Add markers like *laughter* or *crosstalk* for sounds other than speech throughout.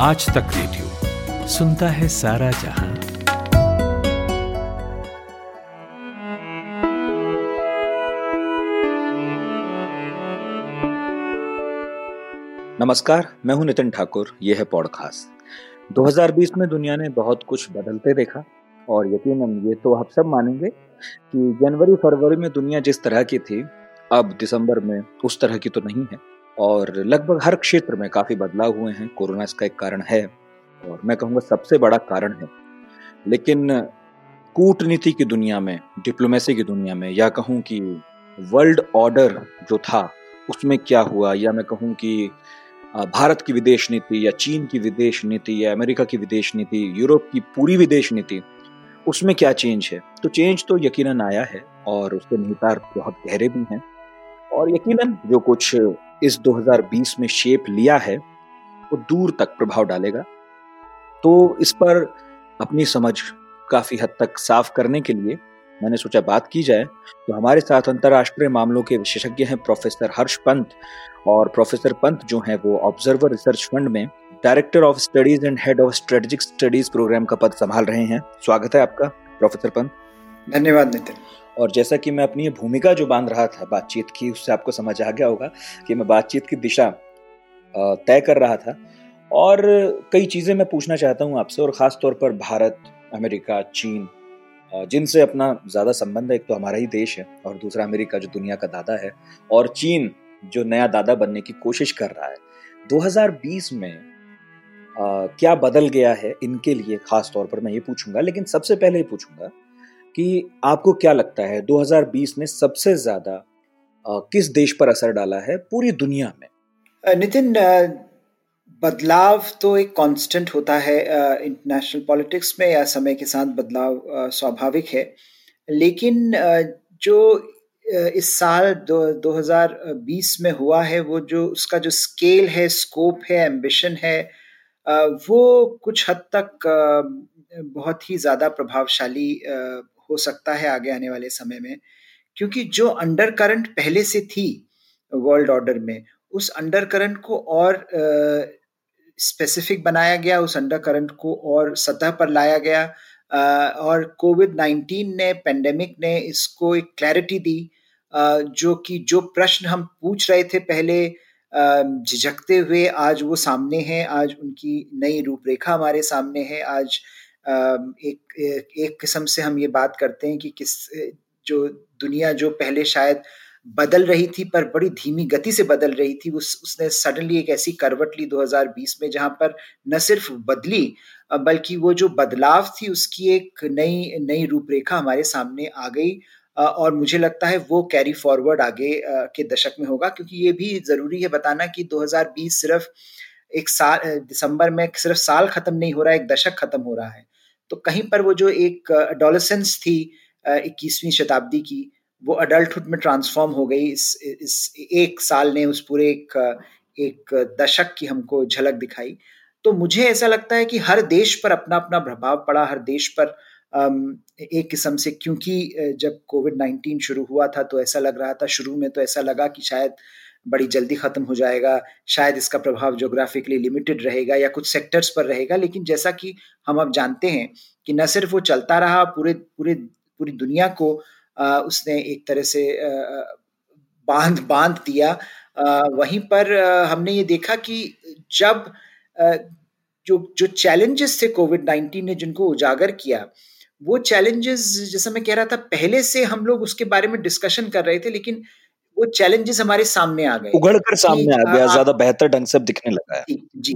आज तक रेडियो सुनता है सारा जहाँ। नमस्कार, मैं हूँ नितिन ठाकुर, यह है पॉडकास्ट 2020 में दुनिया ने बहुत कुछ बदलते देखा और यकीनन ये तो आप सब मानेंगे कि जनवरी फरवरी में दुनिया जिस तरह की थी, अब दिसंबर में उस तरह की तो नहीं है। और लगभग हर क्षेत्र में काफ़ी बदलाव हुए हैं। कोरोना इसका एक कारण है और मैं कहूँगा सबसे बड़ा कारण है। लेकिन कूटनीति की दुनिया में, डिप्लोमेसी की दुनिया में, या कहूँ कि वर्ल्ड ऑर्डर जो था, उसमें क्या हुआ? या मैं कहूँ कि भारत की विदेश नीति या चीन की विदेश नीति या अमेरिका की विदेश नीति, यूरोप की पूरी विदेश नीति, उसमें क्या चेंज है? तो चेंज तो यकीनन आया है और उसके निहितार्थ बहुत गहरे भी हैं। और यकीनन जो कुछ इस 2020 में शेप लिया है, वो दूर तक प्रभाव डालेगा। तो इस पर अपनी समझ काफ़ी हद तक साफ़ करने के लिए मैंने सोचा बात की जाए। तो हमारे साथ अंतर्राष्ट्रीय मामलों के विशेषज्ञ हैं प्रोफेसर हर्ष पंत और प्रोफेसर पंत जो हैं वो ऑब्जर्वर रिसर्च फंड में director of studies and head of strategic studies program का पद संभाल रहे हैं। स्वागत है आपका, प्रोफेसर पंत। धन्यवाद नितिन और जैसा कि मैं अपनी भूमिका जो बाँध रहा था बातचीत की उससे आपको समझ आ गया होगा कि मैं बातचीत की दिशा तय कर रहा था। और कई चीज़ें मैं पूछना चाहता हूँ आपसे और ख़ास तौर पर भारत अमेरिका चीन जिनसे अपना ज़्यादा संबंध है। एक तो हमारा ही देश है और दूसरा अमेरिका जो दुनिया का दादा है। और चीन जो नया दादा बनने की कोशिश कर रहा है। 2020 में आ, क्या बदल गया है? इनके लिए खास तौर पर मैं ये पूछूँगा लेकिन सबसे पहले ये पूछूँगा कि आपको क्या लगता है 2020 ने सबसे ज़्यादा किस देश पर असर डाला है पूरी दुनिया में? नितिन बदलाव तो एक कांस्टेंट होता है इंटरनेशनल पॉलिटिक्स में या समय के साथ बदलाव स्वाभाविक है। लेकिन जो इस साल दो, 2020 में हुआ है वो जो उसका जो स्केल है स्कोप है एम्बिशन है वो कुछ हद तक बहुत ही ज़्यादा प्रभावशाली हो सकता है आगे आने वाले समय में क्योंकि जो अंडर करंट पहले से थी वर्ल्ड ऑर्डर में उस अंडर करंट को और स्पेसिफिक बनाया गया उस अंडर करंट को और सतह पर लाया गया uh, और कोविड 19 ने पेंडेमिक ने इसको एक क्लैरिटी दी uh, जो कि जो प्रश्न हम पूछ रहे थे पहले झिझकते uh, हुए आज वो सामने हैं आज उनकी नई रूपरेखा हमारे सामने है आज एक एक किस्म से हम ये बात करते हैं कि किस, जो दुनिया जो पहले शायद बदल रही थी, पर बड़ी धीमी गति से बदल रही थी, उस, उसने सडनली एक ऐसी करवट ली 2020 में, जहाँ पर न सिर्फ़ बदली, बल्कि वो जो बदलाव थी, उसकी एक नई नई रूपरेखा हमारे सामने आ गई और मुझे लगता है वो कैरी फॉरवर्ड आगे के दशक में होगा, क्योंकि ये भी ज़रूरी है बताना कि 2020 सिर्फ़ एक साल दिसंबर में सिर्फ़ साल खत्म नहीं हो रहा है, एक दशक खत्म हो रहा है। तो कहीं पर वो जो एक अडोलसेंस थी इक्कीसवीं शताब्दी की, वो अडल्टहुड में ट्रांसफॉर्म हो गई। इस इस एक साल ने उस पूरे एक एक दशक की हमको झलक दिखाई। तो मुझे ऐसा लगता है कि हर देश पर अपना अपना प्रभाव पड़ा, हर देश पर एक किस्म से, क्योंकि जब कोविड नाइन्टीन शुरू हुआ था तो ऐसा लग रहा था, शुरू में तो ऐसा लगा कि शायद बड़ी जल्दी खत्म हो जाएगा शायद इसका प्रभाव जोग्राफिकली लिमिटेड रहेगा या कुछ सेक्टर्स पर रहेगा। लेकिन जैसा कि हम अब जानते हैं कि न सिर्फ़ वो चलता रहा पूरे पूरे पूरी दुनिया को आ, उसने एक तरह से बाँध बाँध दिया। आ, वहीं पर आ, हमने ये देखा कि जब आ, जो जो चैलेंजेस थे कोविड नाइन्टीन ने जिनको उजागर किया वो चैलेंजेस जैसा मैं कह रहा था पहले से हम लोग उसके बारे में डिस्कशन कर रहे थे लेकिन वो चैलेंजेस हमारे सामने आ गए। उगड़ कर सामने आ गया ज़्यादा बेहतर ढंग से दिखने लगा है। जी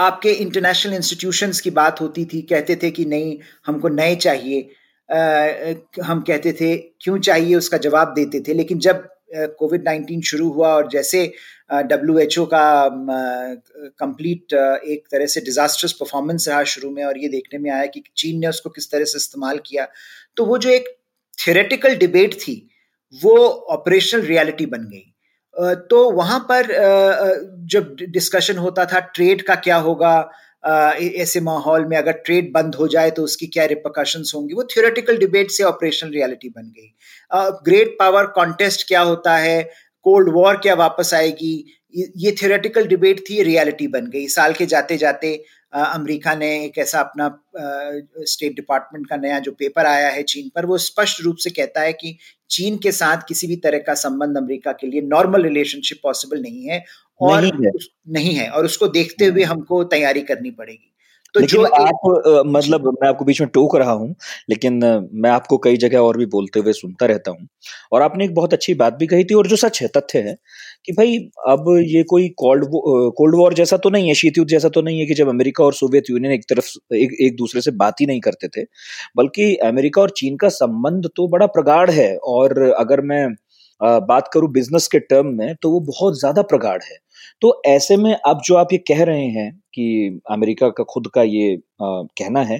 आपके इंटरनेशनल इंस्टीट्यूशंस की बात होती थी कहते थे कि नहीं हमको नए चाहिए। आ, हम कहते थे क्यों चाहिए? उसका जवाब देते थे। लेकिन जब कोविड नाइन्टीन शुरू हुआ और जैसे डब्ल्यू एच ओ का कंप्लीट एक तरह से डिजास्टर्स परफॉर्मेंस रहा शुरू में और ये देखने में आया कि चीन ने उसको किस तरह से इस्तेमाल किया तो वो जो एक थियोरेटिकल डिबेट थी वो ऑपरेशनल रियलिटी बन गई। तो वहाँ पर जब डिस्कशन होता था ट्रेड का क्या होगा ऐसे माहौल में अगर ट्रेड बंद हो जाए तो उसकी क्या रिपोकशंस होंगी, वो थियोरेटिकल डिबेट से ऑपरेशनल रियलिटी बन गई। ग्रेट पावर कॉन्टेस्ट क्या होता है कोल्ड वॉर क्या वापस आएगी, ये थियोरेटिकल डिबेट थी रियलिटी बन गई। साल के जाते जाते अमेरिका ने एक ऐसा अपना स्टेट डिपार्टमेंट का नया जो पेपर आया है चीन पर, वो स्पष्ट रूप से कहता है कि चीन के साथ किसी भी तरह का संबंध अमेरिका के लिए नॉर्मल रिलेशनशिप पॉसिबल नहीं है और नहीं है, नहीं है और उसको देखते हुए हमको तैयारी करनी पड़ेगी। तो जो आप मतलब मैं आपको बीच में टोक रहा हूँ लेकिन मैं आपको कई जगह और भी बोलते हुए सुनता रहता हूँ। और आपने एक बहुत अच्छी बात भी कही थी और जो सच है तथ्य है कि भाई अब ये कोई कोल्ड कोल्ड वॉर जैसा तो नहीं है शीत युद्ध जैसा तो नहीं है कि जब अमेरिका और सोवियत यूनियन एक तरफ़ एक एक दूसरे से बात ही नहीं करते थे बल्कि अमेरिका और चीन का संबंध तो बड़ा प्रगाढ़ है। और अगर मैं बात करूँ बिज़नेस के टर्म में तो वो बहुत ज़्यादा प्रगाढ़ है। तो ऐसे में अब जो आप ये कह रहे हैं कि अमेरिका का खुद का ये कहना है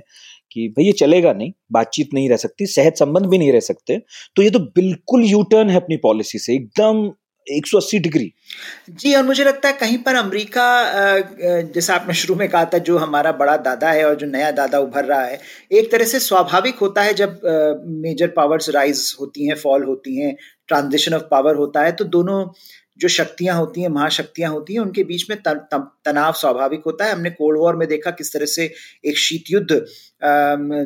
कि भाई ये चलेगा नहीं, बातचीत नहीं रह सकती सेहत संबंध भी नहीं रह सकते तो ये तो बिल्कुल यू टर्न है अपनी पॉलिसी से, एकदम 180 डिग्री। जी और मुझे लगता है कहीं पर अमेरिका जैसा आपने शुरू में कहा था जो हमारा बड़ा दादा है और जो नया दादा उभर रहा है एक तरह से स्वाभाविक होता है जब मेजर पावर्स राइज होती हैं फॉल होती हैं ट्रांजिशन ऑफ़ पावर होता है तो दोनों जो शक्तियाँ होती हैं महाशक्तियाँ होती हैं उनके बीच में त, त, तनाव स्वाभाविक होता है। हमने कोल्ड वॉर में देखा किस तरह से एक शीत युद्ध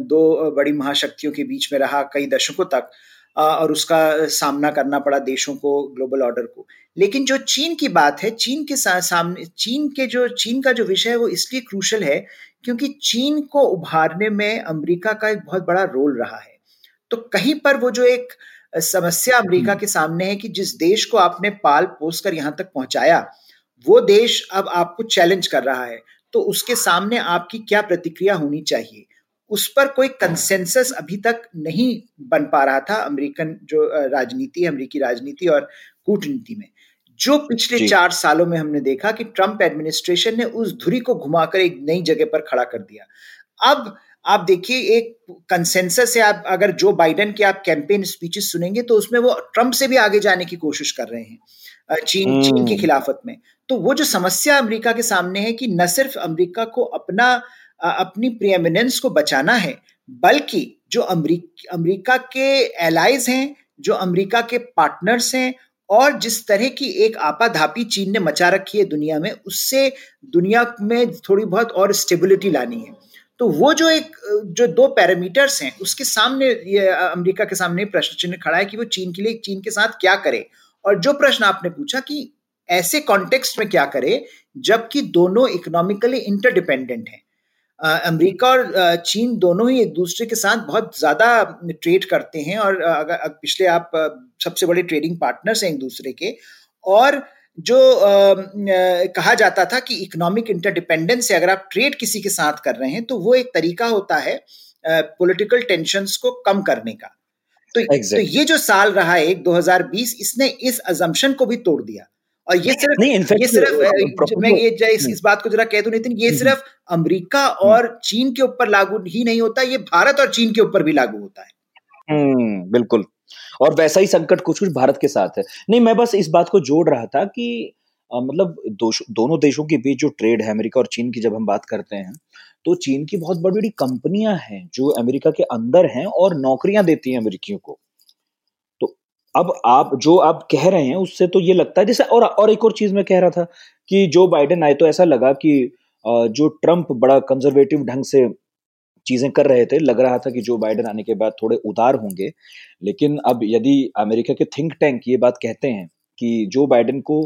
दो बड़ी महाशक्तियों के बीच में रहा कई दशकों तक। और उसका सामना करना पड़ा देशों को ग्लोबल ऑर्डर को। लेकिन जो चीन की बात है चीन के सामने चीन के जो चीन का जो विषय है वो इसलिए क्रूशल है क्योंकि चीन को उभारने में अमेरिका का एक बहुत बड़ा रोल रहा है। तो कहीं पर वो जो एक समस्या अमेरिका हम्म। के सामने है कि जिस देश को आपने पाल पोस कर यहाँ तक पहुँचाया वो देश अब आपको चैलेंज कर रहा है। तो उसके सामने आपकी क्या प्रतिक्रिया होनी चाहिए? उस पर कोई कंसेंसस अभी तक नहीं बन पा रहा था अमेरिकन जो राजनीति अमेरिकी राजनीति और कूटनीति में। जो पिछले चार सालों में हमने देखा कि ट्रंप एडमिनिस्ट्रेशन ने उस धुरी को घुमाकर एक नई जगह पर खड़ा कर दिया। अब आप देखिए एक कंसेंसस है आप अगर जो बाइडेन के आप कैंपेन स्पीचेस सुनेंगे तो उसमें वो ट्रंप से भी आगे जाने की कोशिश कर रहे हैं चीन चीन की hmm. खिलाफत में। तो वो जो समस्या अमेरिका के सामने है कि न सिर्फ़ अमेरिका को अपना अपनी प्रियमिनेंस को बचाना है, बल्कि जो अमेरिका के एलाइज हैं, जो अमेरिका के पार्टनर्स हैं, और जिस तरह की एक आपाधापी चीन ने मचा रखी है दुनिया में, उससे दुनिया में थोड़ी बहुत और स्टेबिलिटी लानी है। तो वो जो एक, जो दो पैरामीटर्स हैं, उसके सामने ये अमेरिका के सामने प्रश्न चिन्ह खड़ा है कि वो चीन के लिए, चीन के साथ क्या करे? और जो प्रश्न आपने पूछा कि ऐसे कॉन्टेक्स्ट में क्या करे, जबकि दोनों इकोनॉमिकली इंटरडिपेंडेंट हैं। अमेरिका और चीन दोनों ही एक दूसरे के साथ बहुत ज़्यादा ट्रेड करते हैं और अगर पिछले आप सबसे बड़े ट्रेडिंग पार्टनर्स हैं एक दूसरे के। और जो आ, कहा जाता था कि इकोनॉमिक इंटरडिपेंडेंस से अगर आप ट्रेड किसी के साथ कर रहे हैं तो वो एक तरीका होता है पॉलिटिकल टेंशंस को कम करने का। तो, exactly. तो ये जो साल रहा है 2020 इसने इस अजम्पन को भी तोड़ दिया। ये सिर्फ़ नहीं ये सिर्फ़ मैं ये इस, इस बात को जरा कह दूँ नितिन ये सिर्फ़ अमेरिका और चीन के ऊपर लागू ही नहीं होता ये भारत और चीन के ऊपर भी लागू होता है। हम्म बिल्कुल। और वैसा ही संकट कुछ कुछ भारत के साथ है। नहीं मैं बस इस बात को जोड़ रहा था कि आ, मतलब दो, दोनों देशों के बीच जो ट्रेड है अमेरिका और चीन की जब हम बात करते हैं तो चीन की बहुत बड़ी बड़ी कंपनियाँ हैं जो अमेरिका के अंदर हैं और नौकरियाँ देती हैं अमेरिकियों को। अब आप, जो आप कह रहे हैं, उससे तो ये लगता है, जैसे और और एक और चीज़ मैं कह रहा था कि जो बाइडेन आए तो ऐसा लगा कि जो ट्रंप बड़ा कंजर्वेटिव ढंग से चीज़ें कर रहे थे, लग रहा था कि जो बाइडेन आने के बाद थोड़े उदार होंगे। लेकिन अब यदि अमेरिका के थिंक टैंक ये बात कहते हैं कि जो बाइडेन को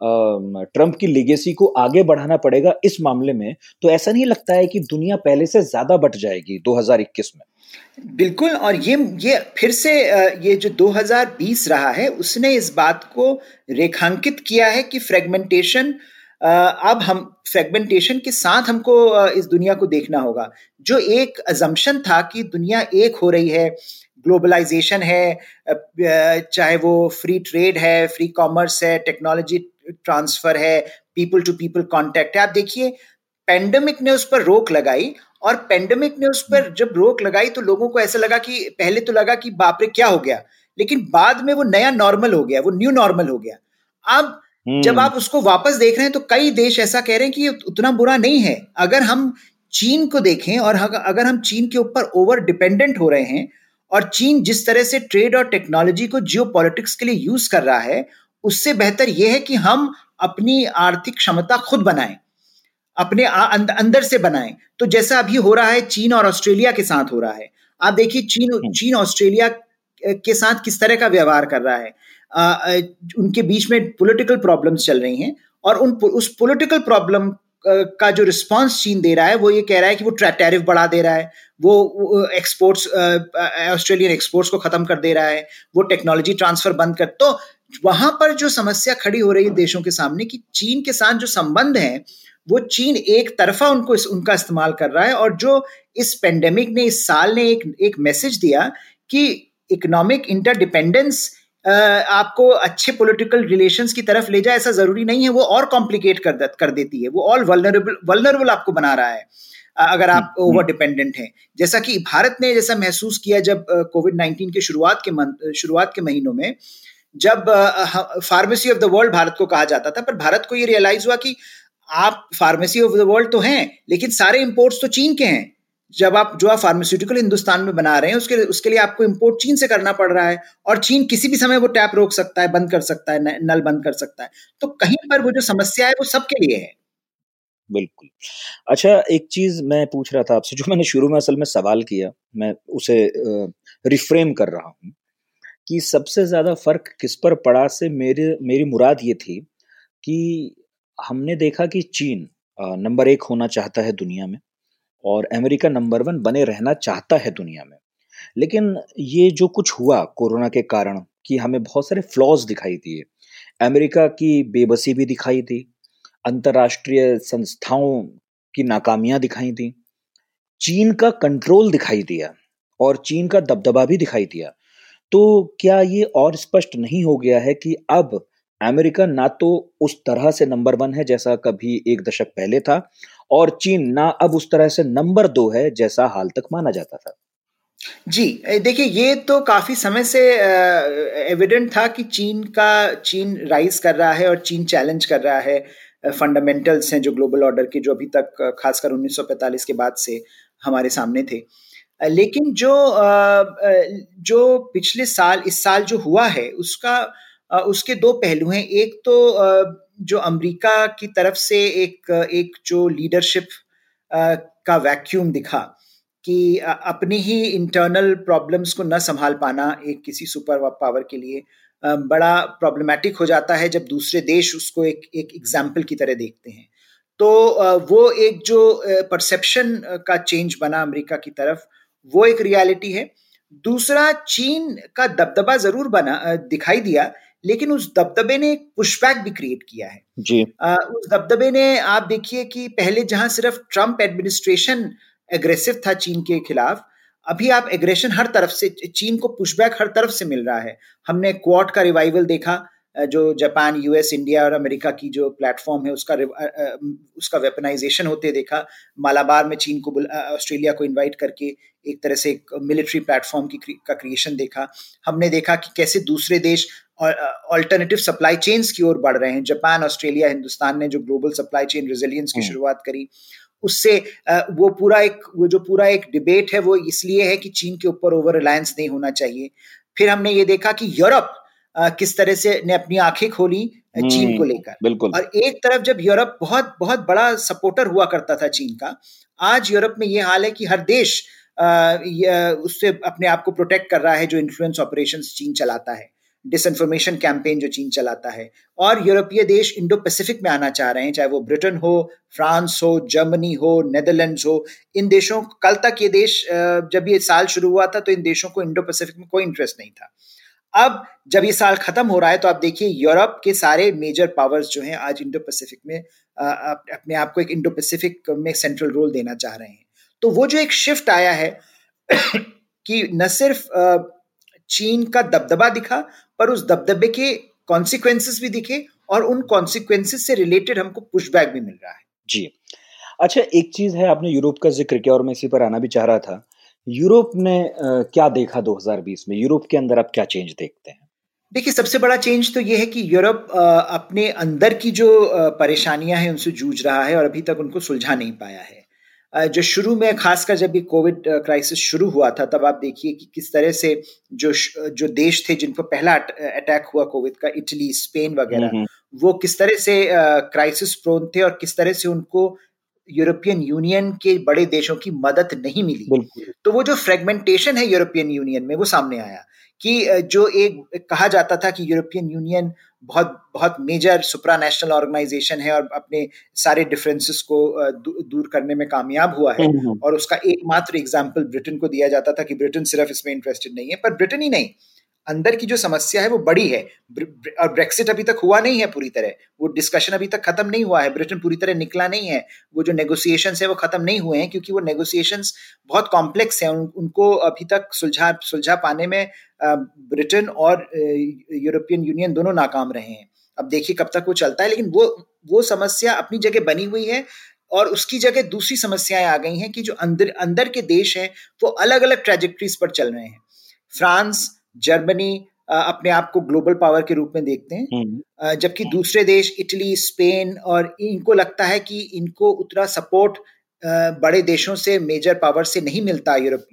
ट्रंप की लिगेसी को आगे बढ़ाना पड़ेगा इस मामले में तो ऐसा नहीं लगता है कि दुनिया पहले से ज़्यादा बट जाएगी 2021 में? बिल्कुल, और ये ये फिर से ये जो 2020 रहा है, उसने इस बात को रेखांकित किया है कि फ्रेगमेंटेशन अब हम फ्रेगमेंटेशन के साथ हमको इस दुनिया को देखना होगा। जो एक अजम्पन था कि दुनिया एक हो रही है ग्लोबलाइजेशन है चाहे वो फ्री ट्रेड है फ्री कॉमर्स है टेक्नोलॉजी ट्रांसफ़र है पीपल टू पीपल कांटेक्ट है। आप देखिए पेंडेमिक ने उस पर रोक लगाई और पेंडेमिक ने उस पर जब रोक लगाई तो लोगों को ऐसा लगा कि पहले तो लगा कि बाप रे क्या हो गया? लेकिन बाद में वो नया नॉर्मल हो गया वो न्यू नॉर्मल हो गया। अब जब हम्म। आप उसको वापस देख रहे हैं तो कई देश ऐसा कह रहे हैं कि उतना बुरा नहीं है। अगर हम चीन को देखें और अगर हम चीन के ऊपर ओवर डिपेंडेंट हो रहे हैं और चीन जिस तरह से ट्रेड और टेक्नोलॉजी को जियो के लिए यूज़ कर रहा है उससे बेहतर यह है कि हम अपनी आर्थिक क्षमता खुद बनाएँ अपने अंदर से बनाएँ। तो जैसा अभी हो रहा है चीन और ऑस्ट्रेलिया के साथ हो रहा है। आप देखिए चीन हम्म। चीन ऑस्ट्रेलिया के साथ किस तरह का व्यवहार कर रहा है। आ, उनके बीच में पॉलिटिकल प्रॉब्लम्स चल रही हैं और उन उस पॉलिटिकल प्रॉब्लम का जो रिस्पांस चीन दे रहा है वो ये कह रहा है कि वो टैरिफ बढ़ा दे रहा है। वो एक्सपोर्ट्स ऑस्ट्रेलियन एक्सपोर्ट्स को खत्म कर दे रहा है। वो टेक्नोलॉजी ट्रांसफ़र बंद कर तो वहाँ पर जो समस्या खड़ी हो रही है देशों के सामने कि चीन के साथ जो संबंध है वो चीन एक तरफा उनको इस, उनका इस्तेमाल कर रहा है और जो इस पेंडेमिक ने इस साल ने एक एक मैसेज दिया कि इकोनॉमिक इंटरडिपेंडेंस आपको अच्छे पॉलिटिकल रिलेशंस की तरफ़ ले जाए ऐसा ज़रूरी नहीं है वो और कॉम्प्लिकेट कर कर देती है वो ऑल वलनरेबल वलनरेबल आपको बना रहा है अगर आप ओवर हम्म, डिपेंडेंट हम्म। हैं जैसा कि भारत ने जैसा महसूस किया जब कोविड नाइन्टीन के शुरुआत के शुरुआत के महीनों में जब pharmacy of the world Bharat को कहा जाता था, पर भारत को ये रियलाइज़ हुआ कि आप फार्मेसी ऑफ़ द वर्ल्ड तो हैं, लेकिन सारे इंपोर्ट्स तो चीन के हैं। जब आप, जो आप फार्मास्यूटिकल हिंदुस्तान में बना रहे हैं, उसके उसके लिए आपको इम्पोर्ट चीन से करना पड़ रहा है, और चीन किसी भी समय वो टैप रोक सकता है, बंद कर सकता है नल बंद कर सकता है। तो कहीं पर वो जो समस्या है, वो सबके लिए है। बिल्कुल। अच्छा एक चीज़ मैं पूछ रहा था आपसे, जो मैंने शुरू में असल में सवाल किया, मैं उसे रिफ्रेम कर रहा हूँ। कि सबसे ज़्यादा फ़र्क किस पर पड़ा से मेरे, मेरी मुराद ये थी कि हमने देखा कि चीन नंबर एक होना चाहता है दुनिया में और अमेरिका नंबर वन बने रहना चाहता है दुनिया में। लेकिन ये जो कुछ हुआ कोरोना के कारण कि हमें बहुत सारे फ्लॉज दिखाई दिए, अमेरिका की बेबसी भी दिखाई दी, अंतर्राष्ट्रीय संस्थाओं की नाकामियाँ दिखाई दी, चीन का कंट्रोल दिखाई दिया और चीन का दबदबा भी दिखाई दिया। तो क्या ये और स्पष्ट नहीं हो गया है कि अब अमेरिका ना तो उस तरह से नंबर वन है जैसा कभी एक दशक पहले था, और चीन ना अब उस तरह से नंबर दो है जैसा हाल तक माना जाता था? जी देखिए, ये तो काफ़ी समय से एविडेंट था कि चीन का, चीन राइज कर रहा है और चीन चैलेंज कर रहा है फंडामेंटल्स हैं जो ग्लोबल ऑर्डर के जो अभी तक खासकर 1945 के बाद से हमारे सामने थे। लेकिन जो जो पिछले साल, इस साल जो हुआ है, उसका उसके दो पहलू हैं। एक तो जो अमेरिका की तरफ़ से एक एक जो लीडरशिप का वैक्यूम दिखा कि अपनी ही इंटरनल प्रॉब्लम्स को न संभाल पाना एक किसी सुपर पावर के लिए बड़ा प्रॉब्लमेटिक हो जाता है जब दूसरे देश उसको एक एक एग्ज़ाम्पल की तरह देखते हैं। तो वो एक जो परसेप्शन का चेंज बना अमेरिका की तरफ़ वो एक रियलिटी है। दूसरा चीन का दबदबा ज़रूर बना दिखाई दिया लेकिन उस दबदबे ने एक पुशबैक भी क्रिएट किया है। जी। आ, उस दबदबे ने आप देखिए कि पहले जहाँ सिर्फ़ ट्रंप एडमिनिस्ट्रेशन एग्रेसिव था चीन के खिलाफ अभी आप एग्रेशन हर तरफ़ से चीन को पुशबैक हर तरफ़ से मिल रहा है। हमने क्वाड का रिवाइवल देखा जो जापान यूएस इंडिया और अमेरिका की जो प्लेटफॉर्म है उसका उसका वेपनाइजेशन होते देखा। मालाबार में चीन को ऑस्ट्रेलिया को इनवाइट करके एक तरह से एक मिलिट्री प्लेटफॉर्म की का क्रिएशन देखा। हमने देखा कि कैसे दूसरे देश ऑल्टरनेटिव सप्लाई चेन्स की ओर बढ़ रहे हैं। जापान ऑस्ट्रेलिया हिंदुस्तान ने जो ग्लोबल सप्लाई चेन रेजिलियंस की हम्म। शुरुआत करी। उससे वो पूरा एक वो जो पूरा एक डिबेट है वो इसलिए है कि चीन के ऊपर ओवर रिलायंस नहीं होना चाहिए। फिर हमने ये देखा कि यूरोप किस तरह से ने अपनी आँखें खोली चीन को हम्म, लेकर। बिल्कुल। और एक तरफ़ जब यूरोप बहुत बहुत बड़ा सपोर्टर हुआ करता था चीन का आज यूरोप में ये हाल है कि हर देश उससे अपने आप को प्रोटेक्ट कर रहा है जो इन्फ्लुएंस ऑपरेशन चीन चलाता है। डिसइंफॉर्मेशन कैंपेन जो चीन चलाता है। और यूरोपीय देश इंडो पैसिफिक में आना चाह रहे हैं चाहे वो ब्रिटेन हो फ्रांस हो जर्मनी हो नेदरलैंड्स हो इन देशों कल तक ये देश जब ये साल शुरू हुआ था तो इन देशों को इंडो पैसिफिक में कोई इंटरेस्ट नहीं था। अब जब ये साल खत्म हो रहा है तो आप देखिए यूरोप के सारे मेजर पावर्स जो हैं आज इंडो पैसिफिक में अपने आप को एक इंडो पैसिफिक में सेंट्रल रोल देना चाह रहे हैं। तो वो जो एक शिफ्ट आया है *coughs* कि न सिर्फ़ चीन का दबदबा दिखा, पर उस दबदबे के कॉन्सिक्वेंसेस भी दिखे और उन कॉन्सिक्वेंसेस से रिलेटेड हमको पुशबैक भी मिल रहा है। जी। अच्छा एक चीज़ है, आपने यूरोप का ज़िक्र किया और मैं इसी पर आना भी चाह रहा था। यूरोप ने क्या देखा 2020 में? यूरोप के अंदर आप क्या चेंज देखते हैं? देखिए सबसे बड़ा चेंज तो ये है कि यूरोप अपने अंदर की जो परेशानियाँ हैं उनसे जूझ रहा है और अभी तक उनको सुलझा नहीं पाया है। जो शुरू में खासकर जब भी कोविड क्राइसिस शुरू हुआ था तब आप देखिए कि किस तरह से जो जो देश थे जिनको पहला अटैक हुआ कोविड का इटली स्पेन वगैरह हम्म, हम्म। वो किस तरह से क्राइसिस प्रोन थे और किस तरह से उनको यूरोपियन यूनियन के बड़े देशों की मदद नहीं मिली। तो वो जो फ्रेगमेंटेशन है यूरोपियन यूनियन में वो सामने आया कि जो एक कहा जाता था कि यूरोपियन यूनियन बहुत बहुत मेजर सुप्रा नेशनल ऑर्गेनाइजेशन है और अपने सारे डिफरेंसेस को दूर करने में कामयाब हुआ है। हम्म, हम्म। और उसका एकमात्र एग्ज़ाम्पल ब्रिटेन को दिया जाता था कि ब्रिटेन सिर्फ़ इसमें इंटरेस्टेड नहीं है पर ब्रिटेन ही नहीं। अंदर की जो समस्या है वो बड़ी है। और ब्रेक्सिट अभी तक हुआ नहीं है पूरी तरह। वो डिस्कशन अभी तक खत्म नहीं हुआ है। ब्रिटेन पूरी तरह निकला नहीं है। वो जो नेगोशिएशन है वो खत्म नहीं हुए हैं क्योंकि वो नेगोशिएशन बहुत कॉम्प्लेक्स है। उन, उनको अभी तक सुलझा सुलझा पाने में ब्रिटेन और यूरोपियन यूनियन दोनों नाकाम रहे हैं। अब देखिए कब तक वो चलता है लेकिन वो वो समस्या अपनी जगह बनी हुई है और उसकी जगह दूसरी समस्याएँ आ गई हैं कि जो अंदर अंदर के देश हैं वो अलग अलग ट्रेजेक्ट्रीज पर चल रहे हैं। फ्रांस जर्मनी अपने आप को ग्लोबल पावर के रूप में देखते हैं। हम्म। जबकि दूसरे देश इटली स्पेन और इनको लगता है कि इनको उतना सपोर्ट बड़े देशों से मेजर पावर से नहीं मिलता यूरोप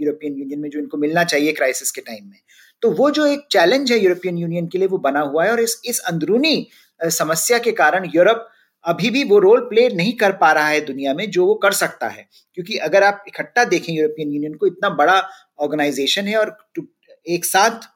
यूरोपियन यूनियन में जो इनको मिलना चाहिए क्राइसिस के टाइम में। तो वो जो एक चैलेंज है यूरोपियन यूनियन के लिए वो बना हुआ है और इस इस अंदरूनी समस्या के कारण यूरोप अभी भी वो रोल प्ले नहीं कर पा रहा है दुनिया में जो वो कर सकता है। क्योंकि अगर आप इकट्ठा देखें यूरोपियन यूनियन को इतना बड़ा ऑर्गेनाइजेशन है और एक साथ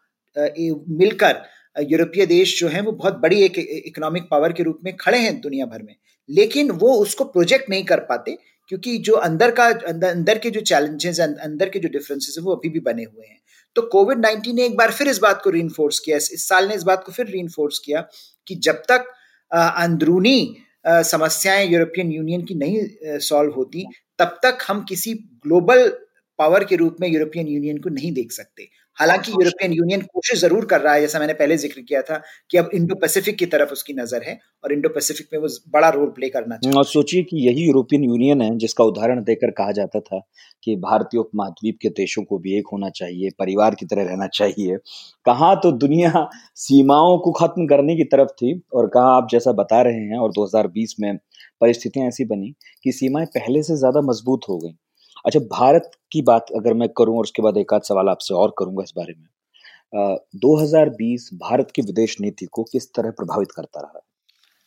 मिलकर यूरोपीय देश जो है वो बहुत बड़ी एक इकोनॉमिक पावर के रूप में खड़े हैं दुनिया भर में। लेकिन वो उसको प्रोजेक्ट नहीं कर पाते क्योंकि जो अंदर का अंदर, अंदर के जो चैलेंजेस अंदर के जो डिफरेंसेस है वो अभी भी बने हुए हैं। तो कोविड नाइन्टीन ने एक बार फिर इस बात को री किया इस साल ने इस बात को फिर री किया कि जब तक अंदरूनी समस्याएँ यूरोपियन यूनियन की नहीं सॉल्व होती तब तक हम किसी ग्लोबल पावर के रूप में यूरोपियन यूनियन को नहीं देख सकते। हालाँकि यूरोपियन यूनियन कोशिश ज़रूर कर रहा है जैसा मैंने पहले ज़िक्र किया था कि अब इंडो पैसिफिक की तरफ़ उसकी नज़र है और इंडो पैसिफिक में वो बड़ा रोल प्ले करना चाहिए और सोचिए कि यही यूरोपियन यूनियन है जिसका उदाहरण देकर कहा जाता था कि भारतीय उपमहाद्वीप के देशों को भी एक होना चाहिए परिवार की तरह रहना चाहिए। कहाँ तो दुनिया सीमाओं को खत्म करने की तरफ़ थी और कहा आप जैसा बता रहे हैं और 2020 में परिस्थितियाँ ऐसी बनी कि सीमाएँ पहले से ज़्यादा मज़बूत हो गई। अच्छा भारत की बात अगर मैं करूँ और उसके बाद एक आध सवाल आपसे और करूँगा इस बारे में। हज़ार बीस भारत की विदेश नीति को किस तरह प्रभावित करता रहा?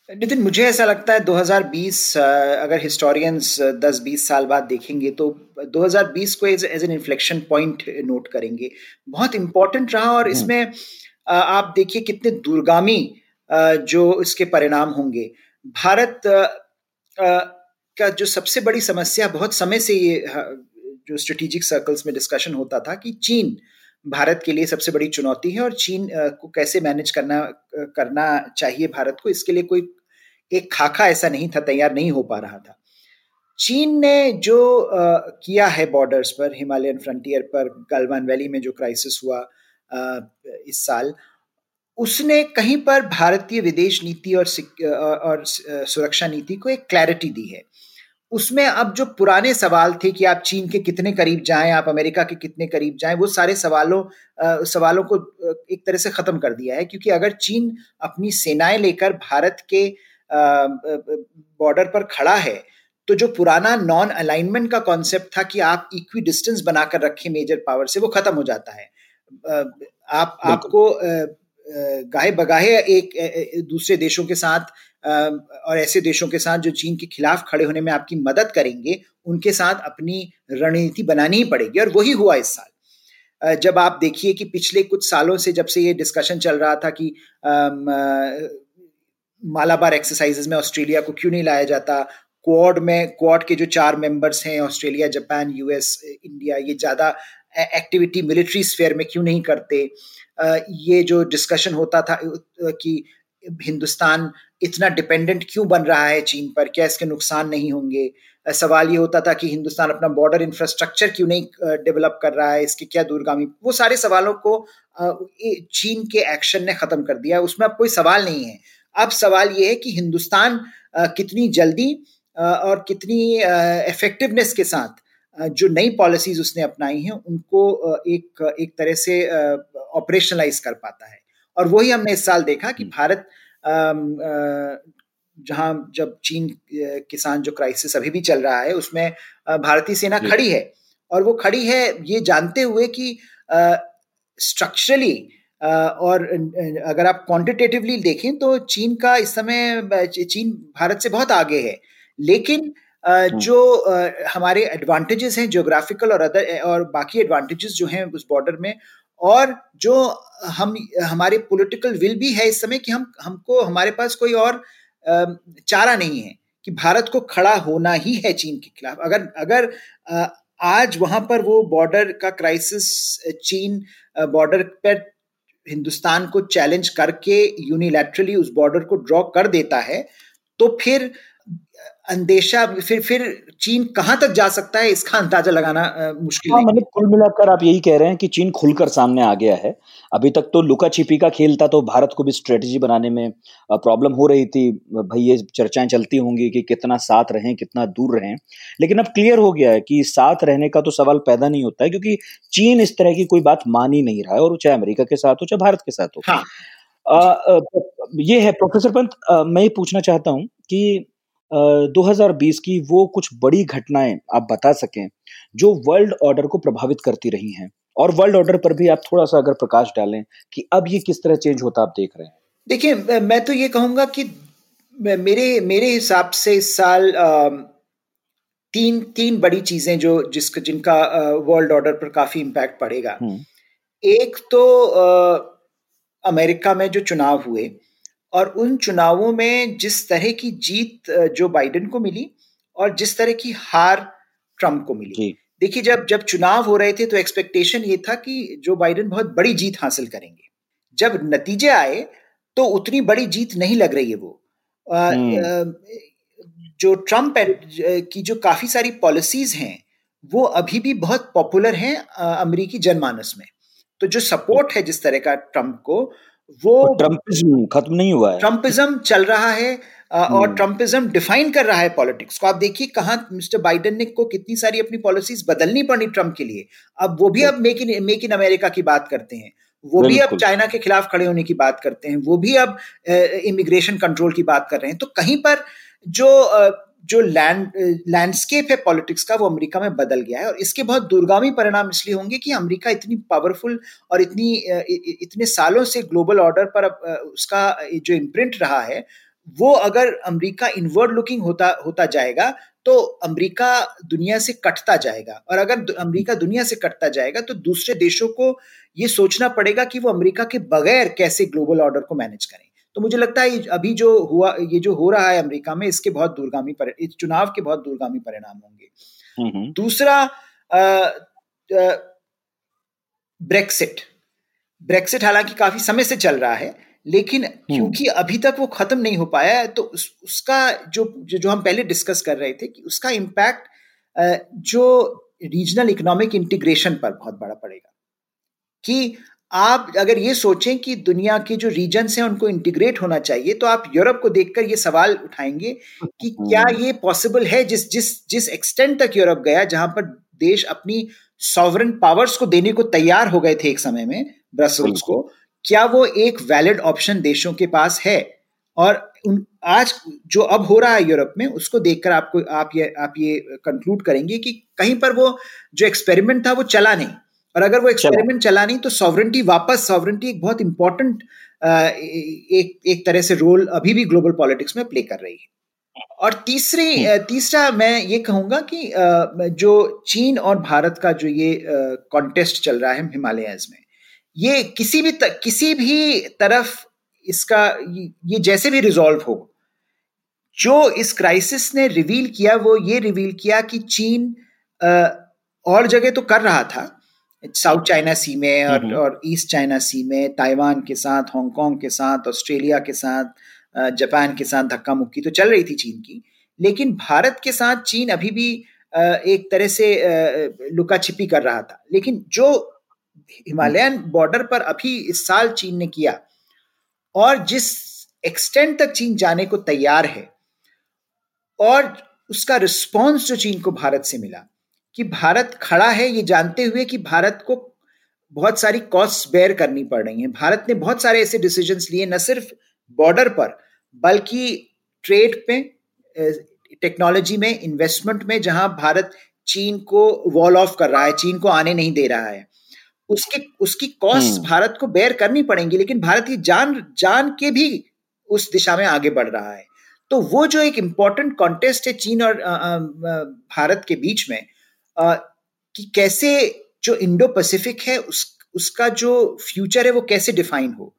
नितिन मुझे ऐसा लगता है 2020 अगर हिस्टोरियंस 10-20 साल बाद देखेंगे तो 2020 को as as an inflection point note करेंगे। बहुत इंपॉर्टेंट रहा और हम्म। इसमें आप देखिए कितने दूरगामी जो इसके परिणाम होंगे। भारत का जो सबसे बड़ी समस्या, बहुत समय से ये जो स्ट्रेटेजिक सर्कल्स में डिस्कशन होता था कि चीन भारत के लिए सबसे बड़ी चुनौती है और चीन को कैसे मैनेज करना करना चाहिए भारत को, इसके लिए कोई एक खाका ऐसा नहीं था, तैयार नहीं हो पा रहा था। चीन ने जो किया है बॉर्डर्स पर, हिमालयन फ्रंटियर पर, गलवान वैली में जो क्राइसिस हुआ इस साल, उसने कहीं पर भारतीय विदेश नीति और और सुरक्षा नीति को एक क्लैरिटी दी है। उसमें अब जो पुराने सवाल थे कि आप चीन के कितने करीब जाएँ आप अमेरिका के कितने करीब जाएँ वो सारे सवालों आ, सवालों को एक तरह से खत्म कर दिया है। क्योंकि अगर चीन अपनी सेनाएँ लेकर भारत के बॉर्डर पर खड़ा है तो जो पुराना नॉन अलाइनमेंट का कॉन्सेप्ट था कि आप इक्वी डिस्टेंस बनाकर रखें मेजर पावर से वो खत्म हो जाता है। आप आपको गाहे बगाहे एक दूसरे देशों के साथ और ऐसे देशों के साथ जो चीन के खिलाफ खड़े होने में आपकी मदद करेंगे, उनके साथ अपनी रणनीति बनानी ही पड़ेगी। और वही हुआ इस साल। जब आप देखिए कि पिछले कुछ सालों से जब से ये डिस्कशन चल रहा था कि मालाबार एक्सरसाइजेज में ऑस्ट्रेलिया को क्यों नहीं लाया जाता, क्वाड में, क्वाड के जो चार मेंबर्स हैं, ऑस्ट्रेलिया, जापान यूएस इंडिया ये ज़्यादा एक्टिविटी मिलिट्री स्फेयर में क्यों नहीं करते? ये जो डिस्कशन होता था कि हिंदुस्तान इतना डिपेंडेंट क्यों बन रहा है चीन पर? क्या इसके नुकसान नहीं होंगे? सवाल ये होता था कि हिंदुस्तान अपना बॉर्डर इंफ्रास्ट्रक्चर क्यों नहीं डेवलप कर रहा है? इसके क्या दूरगामी? वो सारे सवालों को चीन के एक्शन ने खत्म कर दिया। उसमें अब कोई सवाल नहीं है। अब सवाल ये है कि हिंदुस्तान कितनी जल्दी और कितनी इफेक्टिवनेस के साथ जो नई पॉलिसीज़ उसने अपनाई हैं, उनको एक एक तरह से ऑपरेशनलाइज कर पाता है। और वही हमने इस साल देखा कि भारत जहाँ जब चीन किसान जो क्राइसिस अभी भी चल रहा है उसमें भारतीय सेना खड़ी है। और वो खड़ी है ये जानते हुए कि स्ट्रक्चरली और अगर आप क्वांटिटेटिवली देखें तो चीन का इस समय चीन भारत से बहुत आगे है। लेकिन हम्म। जो हमारे एडवांटेजेस हैं जियोग्राफिकल और अदर और बाकी एडवांटेजेस जो हैं उस बॉर्डर में और जो हम, हमारे पॉलिटिकल विल भी है इस समय कि हम, हमको, हमारे पास कोई और चारा नहीं है कि भारत को खड़ा होना ही है चीन के खिलाफ। अगर अगर आज वहाँ पर वो बॉर्डर का क्राइसिस चीन बॉर्डर पर हिंदुस्तान को चैलेंज करके यूनिलैटरली उस बॉर्डर को ड्रॉ कर देता है तो फिर अंदेशा फिर फिर चीन कहाँ तक जा सकता है? इसका अंदाज़ा लगाना मुश्किल हाँ, मतलब कुल मिलाकर आप यही कह रहे हैं कि चीन खुलकर सामने आ गया है। अभी तक तो लुका छिपी का खेल था तो भारत को भी स्ट्रेटजी बनाने में प्रॉब्लम हो रही थी। भाई ये चर्चाएँ चलती होंगी कि कितना साथ रहें कितना दूर रहें। लेकिन अब क्लियर हो गया है कि साथ रहने का तो सवाल पैदा नहीं होता है क्योंकि चीन इस तरह की कोई बात मान ही नहीं रहा है और चाहे अमेरिका के साथ हो चाहे भारत के साथ हो। हाँ। आ, ये है। प्रोफेसर पंत मैं ये पूछना चाहता हूँ कि 2020 की वो कुछ बड़ी घटनाएँ आप बता सकें जो वर्ल्ड ऑर्डर को प्रभावित करती रही हैं। और वर्ल्ड ऑर्डर पर भी आप थोड़ा सा अगर प्रकाश डालें कि अब ये किस तरह चेंज होता आप देख रहे हैं। देखिए मैं तो ये कहूँगा कि मेरे मेरे हिसाब से इस साल तीन तीन बड़ी चीज़ें जो जिसका जिनका वर्ल्ड ऑर्डर पर काफ़ी इम्पैक्ट पड़ेगा। हम्म। एक तो अमेरिका में जो चुनाव हुए और उन चुनावों में जिस तरह की जीत जो बाइडेन को मिली और जिस तरह की हार ट्रंप को मिली। देखिए जब जब चुनाव हो रहे थे तो एक्सपेक्टेशन ये था कि जो बाइडेन बहुत बड़ी जीत हासिल करेंगे। जब नतीजे आए तो उतनी बड़ी जीत नहीं लग रही है वो। हम्म। जो ट्रंप की जो काफ़ी सारी पॉलिसीज़ हैं वो अभी भी बहुत पॉपुलर हैं अमेरिकी जनमानस में। तो जो सपोर्ट है जिस तरह का ट्रंप को वो ट्रम्पिज्म खत्म नहीं हुआ है। ट्रम्पिज्म चल रहा है और ट्रम्पिज्म। डिफाइन कर रहा है पॉलिटिक्स को। आप देखिए कहा मिस्टर बाइडेन ने को कितनी सारी अपनी पॉलिसीज़ बदलनी पड़ी ट्रंप के लिए। अब वो भी अब make in make in America की बात करते हैं। वो भी अब चाइना के खिलाफ खड़े होने की बात करते हैं। वो भी अब इमिग्रेशन कंट्रोल की बात कर रहे हैं। तो कहीं पर जो जो लैंड लैंडस्केप है पॉलिटिक्स का, वो अमेरिका में बदल गया है और इसके बहुत दूरगामी परिणाम इसलिए होंगे कि अमेरिका इतनी पावरफुल और इतनी इतने सालों से ग्लोबल ऑर्डर पर उसका जो इम्प्रिंट रहा है, वो अगर अमेरिका इनवर्ड लुकिंग होता होता जाएगा तो अमेरिका दुनिया से कटता जाएगा। और अगर अमेरिका दुनिया से कटता जाएगा तो दूसरे देशों को ये सोचना पड़ेगा कि वो अमेरिका के बगैर कैसे ग्लोबल ऑर्डर को मैनेज करें। तो मुझे लगता है अभी जो हुआ ये जो हो रहा है अमेरिका में इसके बहुत दूरगामी इस चुनाव के बहुत दूरगामी परिणाम होंगे। दूसरा ब्रेक्सिट। ब्रेक्सिट हालाँकि काफ़ी समय से चल रहा है लेकिन हम्म। क्योंकि अभी तक वो खत्म नहीं हो पाया है तो उस, उसका जो, जो जो हम पहले डिस्कस कर रहे थे कि उसका इम्पैक्ट जो रीजनल इकोनॉमिक इंटीग्रेशन पर बहुत बड़ा पड़ेगा। कि आप अगर ये सोचें कि दुनिया के जो रीजन्स हैं उनको इंटीग्रेट होना चाहिए तो आप यूरोप को देखकर ये सवाल उठाएँगे कि क्या ये पॉसिबल है जिस जिस जिस एक्सटेंट तक यूरोप गया जहाँ पर देश अपनी सॉवरन पावर्स को देने को तैयार हो गए थे एक समय में ब्रसल्स को क्या वो एक वैलिड ऑप्शन देशों के पास है? और उन आज जो अब हो रहा है यूरोप में उसको देखकर आपको आप ये आप ये कंक्लूड करेंगे कि कहीं पर वो जो एक्सपेरिमेंट था वो चला नहीं। और अगर वो एक्सपेरिमेंट चला नहीं तो सॉवरेंटी वापस सॉवरेंटी एक बहुत इंपॉर्टेंट एक एक तरह से रोल अभी भी ग्लोबल पॉलिटिक्स में प्ले कर रही है और तीसरी हम्म। तीसरा मैं ये कहूँगा कि जो चीन और भारत का जो ये कॉन्टेस्ट चल रहा है हिमालयस में ये किसी भी त, किसी भी तरफ़ इसका ये जैसे भी रिजॉल्व हो जो इस क्राइसिस ने रिवील किया वो ये रिवील किया कि चीन और जगह तो कर रहा था साउथ चाइना सी में और, हम्म। और ईस्ट चाइना सी में ताइवान के साथ हांगकांग के साथ ऑस्ट्रेलिया के साथ जापान के साथ धक्का मुक्की तो चल रही थी चीन की। लेकिन भारत के साथ चीन अभी भी एक तरह से लुका छिपी कर रहा था। लेकिन जो हिमालयन बॉर्डर पर अभी इस साल चीन ने किया और जिस एक्सटेंट तक चीन जाने को तैयार है और उसका रिस्पॉन्स जो चीन को भारत से मिला कि भारत खड़ा है ये जानते हुए कि भारत को बहुत सारी कॉस्ट बेयर करनी पड़ रही हैं। भारत ने बहुत सारे ऐसे डिसीज़न लिए न सिर्फ़ बॉर्डर पर बल्कि ट्रेड में टेक्नोलॉजी में इन्वेस्टमेंट में जहाँ भारत चीन को वॉल ऑफ़ कर रहा है चीन को आने नहीं दे रहा है। उसके उसकी कॉस्ट हम्म। भारत को बेयर करनी पड़ेंगी लेकिन भारत ये जान जान के भी उस दिशा में आगे बढ़ रहा है। तो वो जो एक इंपॉर्टेंट कॉन्टेस्ट है चीन और भारत के बीच में कि कैसे जो इंडो पैसिफिक है उस उसका जो फ्यूचर है वो कैसे डिफाइन हो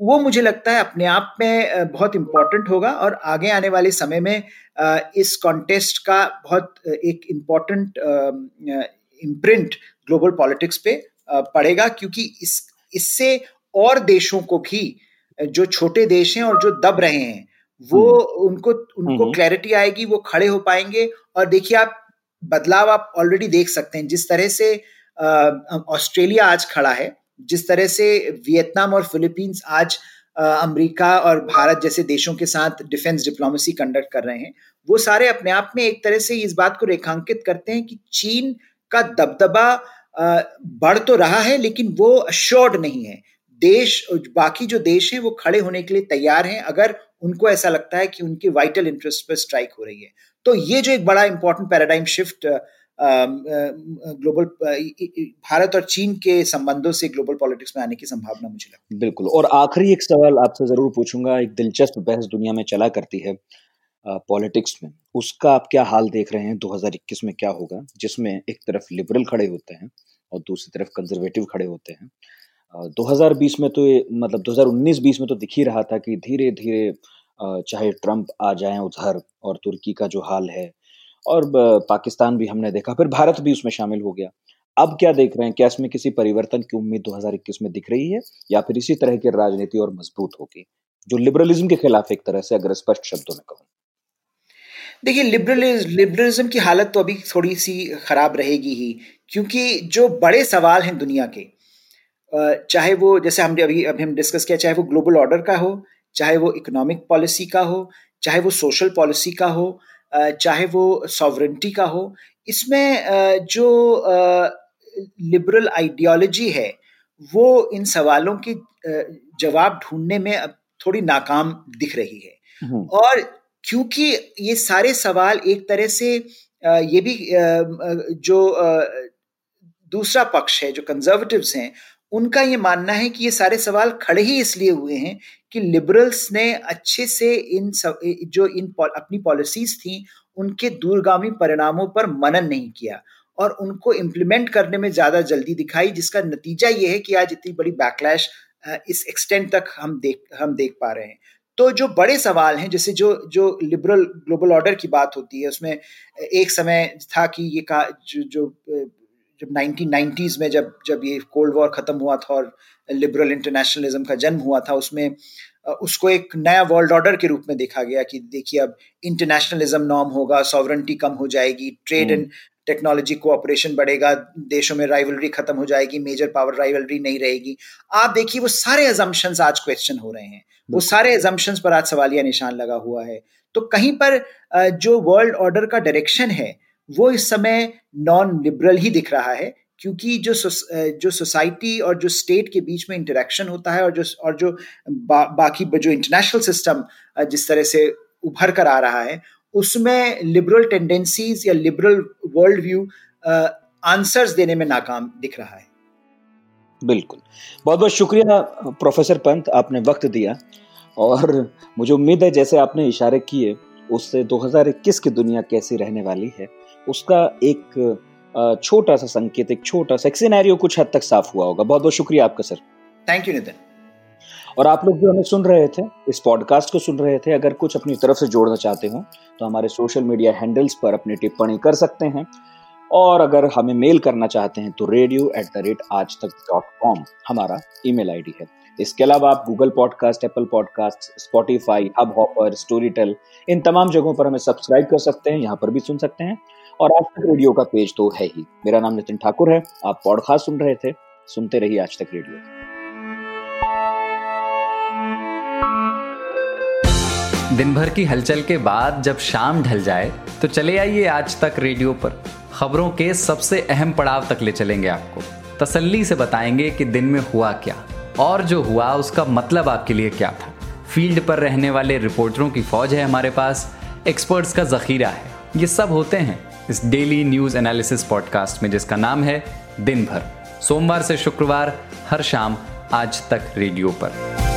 वो मुझे लगता है अपने आप में बहुत इम्पोर्टेंट होगा और आगे आने वाले समय में इस कॉन्टेस्ट का बहुत एक इम्पोर्टेंट इम्प्रिंट ग्लोबल पॉलिटिक्स पे पड़ेगा क्योंकि इस इससे और देशों को भी जो छोटे देश हैं और जो दब रहे हैं वो हम्म। उनको उनको क्लैरिटी हम्म। आएगी वो खड़े हो पाएँगे और देखिए आप बदलाव आप ऑलरेडी देख सकते हैं। जिस तरह से ऑस्ट्रेलिया आज खड़ा है, जिस तरह से वियतनाम और फिलीपींस आज अमेरिका और भारत जैसे देशों के साथ डिफेंस डिप्लोमेसी कंडक्ट कर रहे हैं, वो सारे अपने आप में एक तरह से इस बात को रेखांकित करते हैं कि चीन का दबदबा बढ़ तो रहा है, लेकिन वो अश्योर्ड नहीं है। देश, बाकी जो देश हैं, वो खड़े होने के लिए तैयार हैं, अगर उनको ऐसा लगता है कि उनके वाइटल इंटरेस्ट पर स्ट्राइक हो रही है। तो ये जो एक बड़ा important paradigm shift global Bharat और चीन के संबंधों से ग्लोबल पॉलिटिक्स में आने की संभावना मुझे लगती है। बिल्कुल, और आखिरी एक सवाल आपसे ज़रूर पूछूँगा, एक दिलचस्प बहस दुनिया में चला करती है पॉलिटिक्स में। उसका आप क्या हाल देख रहे हैं? 2021 में क्या होगा? जिसमें एक तरफ़ लिबरल खड़े होते हैं और दूसरी तरफ़ कंजर्वेटिव खड़े होते हैं। 2020 में तो मतलब 2019-20 में तो दिख ही रहा था कि धीरे धीरे चाहे ट्रंप आ जाए उधर और तुर्की का जो हाल है और पाकिस्तान भी हमने देखा, फिर भारत भी उसमें शामिल हो गया। अब क्या देख रहे हैं? क्या इसमें किसी परिवर्तन की उम्मीद 2021 में दिख रही है या फिर इसी तरह की राजनीति और मज़बूत होगी? जो लिबरलिज्म के खिलाफ एक तरह से अगर स्पष्ट शब्दों में कहूँ। देखिए लिबरलिज्म लिबरलिज्म की हालत तो अभी थोड़ी सी खराब रहेगी ही, क्योंकि जो बड़े सवाल हैं दुनिया के चाहे वो, जैसे हमने अभी अभी हम डिस्कस किया, चाहे वो ग्लोबल ऑर्डर का हो चाहे वो इकोनॉमिक पॉलिसी का हो चाहे वो सोशल पॉलिसी का हो चाहे वो सॉवरेंटी का हो इसमें जो लिबरल आइडियोलॉजी है वो इन सवालों के जवाब ढूँढने में अब थोड़ी नाकाम दिख रही है हम्म। और क्योंकि ये सारे सवाल एक तरह से ये भी जो दूसरा पक्ष है जो कंजर्वेटिव्स हैं उनका ये मानना है कि ये सारे सवाल खड़े ही इसलिए हुए हैं कि लिबरल्स ने अच्छे से इन सब, जो इन अपनी पॉलिसीज़ थी उनके दूरगामी परिणामों पर मनन नहीं किया और उनको इम्प्लीमेंट करने में ज़्यादा जल्दी दिखाई जिसका नतीजा ये है कि आज इतनी बड़ी बैकलैश इस एक्सटेंट तक हम देख हम देख पा रहे हैं। तो जो बड़े सवाल हैं जैसे जो जो लिबरल ग्लोबल ऑर्डर की बात होती है उसमें एक समय था कि ये का जो जो जब 1990s में जब जब ये कोल्ड वॉर खत्म हुआ था और लिबरल इंटरनेशनलिज्म का जन्म हुआ था उसमें उसको एक नया वर्ल्ड ऑर्डर के रूप में देखा गया कि देखिए अब इंटरनेशनलिज्म नॉर्म होगा सॉवरेंटी कम हो जाएगी ट्रेड एंड टेक्नोलॉजी कोऑपरेशन बढ़ेगा देशों में राइवलरी खत्म हो जाएगी मेजर पावर राइवलरी नहीं रहेगी। आप देखिए वो सारे एजम्पन्स आज क्वेश्चन हो रहे हैं। वो सारे एजम्पन्स पर आज सवालिया निशान लगा हुआ है। तो कहीं पर जो वर्ल्ड ऑर्डर का डायरेक्शन है वो इस समय नॉन लिबरल ही दिख रहा है क्योंकि जो जो सोसाइटी और जो स्टेट के बीच में इंटरेक्शन होता है और जो और जो बा, बाकी जो इंटरनेशनल सिस्टम जिस तरह से उभर कर आ रहा है उसमें लिबरल टेंडेंसीज या लिबरल वर्ल्ड व्यू आंसर्स देने में नाकाम दिख रहा है। बिल्कुल। बहुत बहुत शुक्रिया प्रोफेसर पंत आपने वक्त दिया। और मुझे उम्मीद है जैसे आपने इशारे किए उससे 2021 की दुनिया कैसी रहने वाली है। उसका एक छोटा सा संकेत एक छोटा सा एक सिनेरियो कुछ हद तक साफ़ हुआ होगा। बहुत बहुत शुक्रिया आपका सर थैंक यू नितिन और आप लोग जो हमें सुन रहे थे इस पॉडकास्ट को सुन रहे थे अगर कुछ अपनी तरफ़ से जोड़ना चाहते हो तो हमारे सोशल मीडिया हैंडल्स पर अपनी टिप्पणी कर सकते हैं। और अगर हमें मेल करना चाहते हैं तो radio at the rate Aaj Tak dot com हमारा ईमेल आईडी है। इसके अलावा आप Google podcast Apple podcast Spotify Hub Hopper story इन तमाम जगहों पर हमें सब्सक्राइब कर सकते हैं यहाँ पर भी सुन सकते हैं। और आज तक रेडियो का पेज तो है ही। मेरा नाम नितिन ठाकुर है। आप पॉडकास्ट सुन रहे थे। सुनते रहिए आज तक रेडियो। दिन भर की हलचल के बाद जब शाम ढल जाए तो चले आइए आज तक रेडियो पर। खबरों के सबसे अहम पड़ाव तक ले चलेंगे आपको। तसल्ली से बताएँगे कि दिन में हुआ क्या। और जो हुआ, उसका मतलब आपके लिए क्या था। फ़ील्ड पर रहने वाले रिपोर्टरों की फौज है हमारे पास। एक्सपर्ट्स का जखीरा है। ये सब होते हैं। इस डेली न्यूज़ एनालिसिस पॉडकास्ट में जिसका नाम है दिन भर सोमवार से शुक्रवार, हर शाम, आज तक रेडियो पर।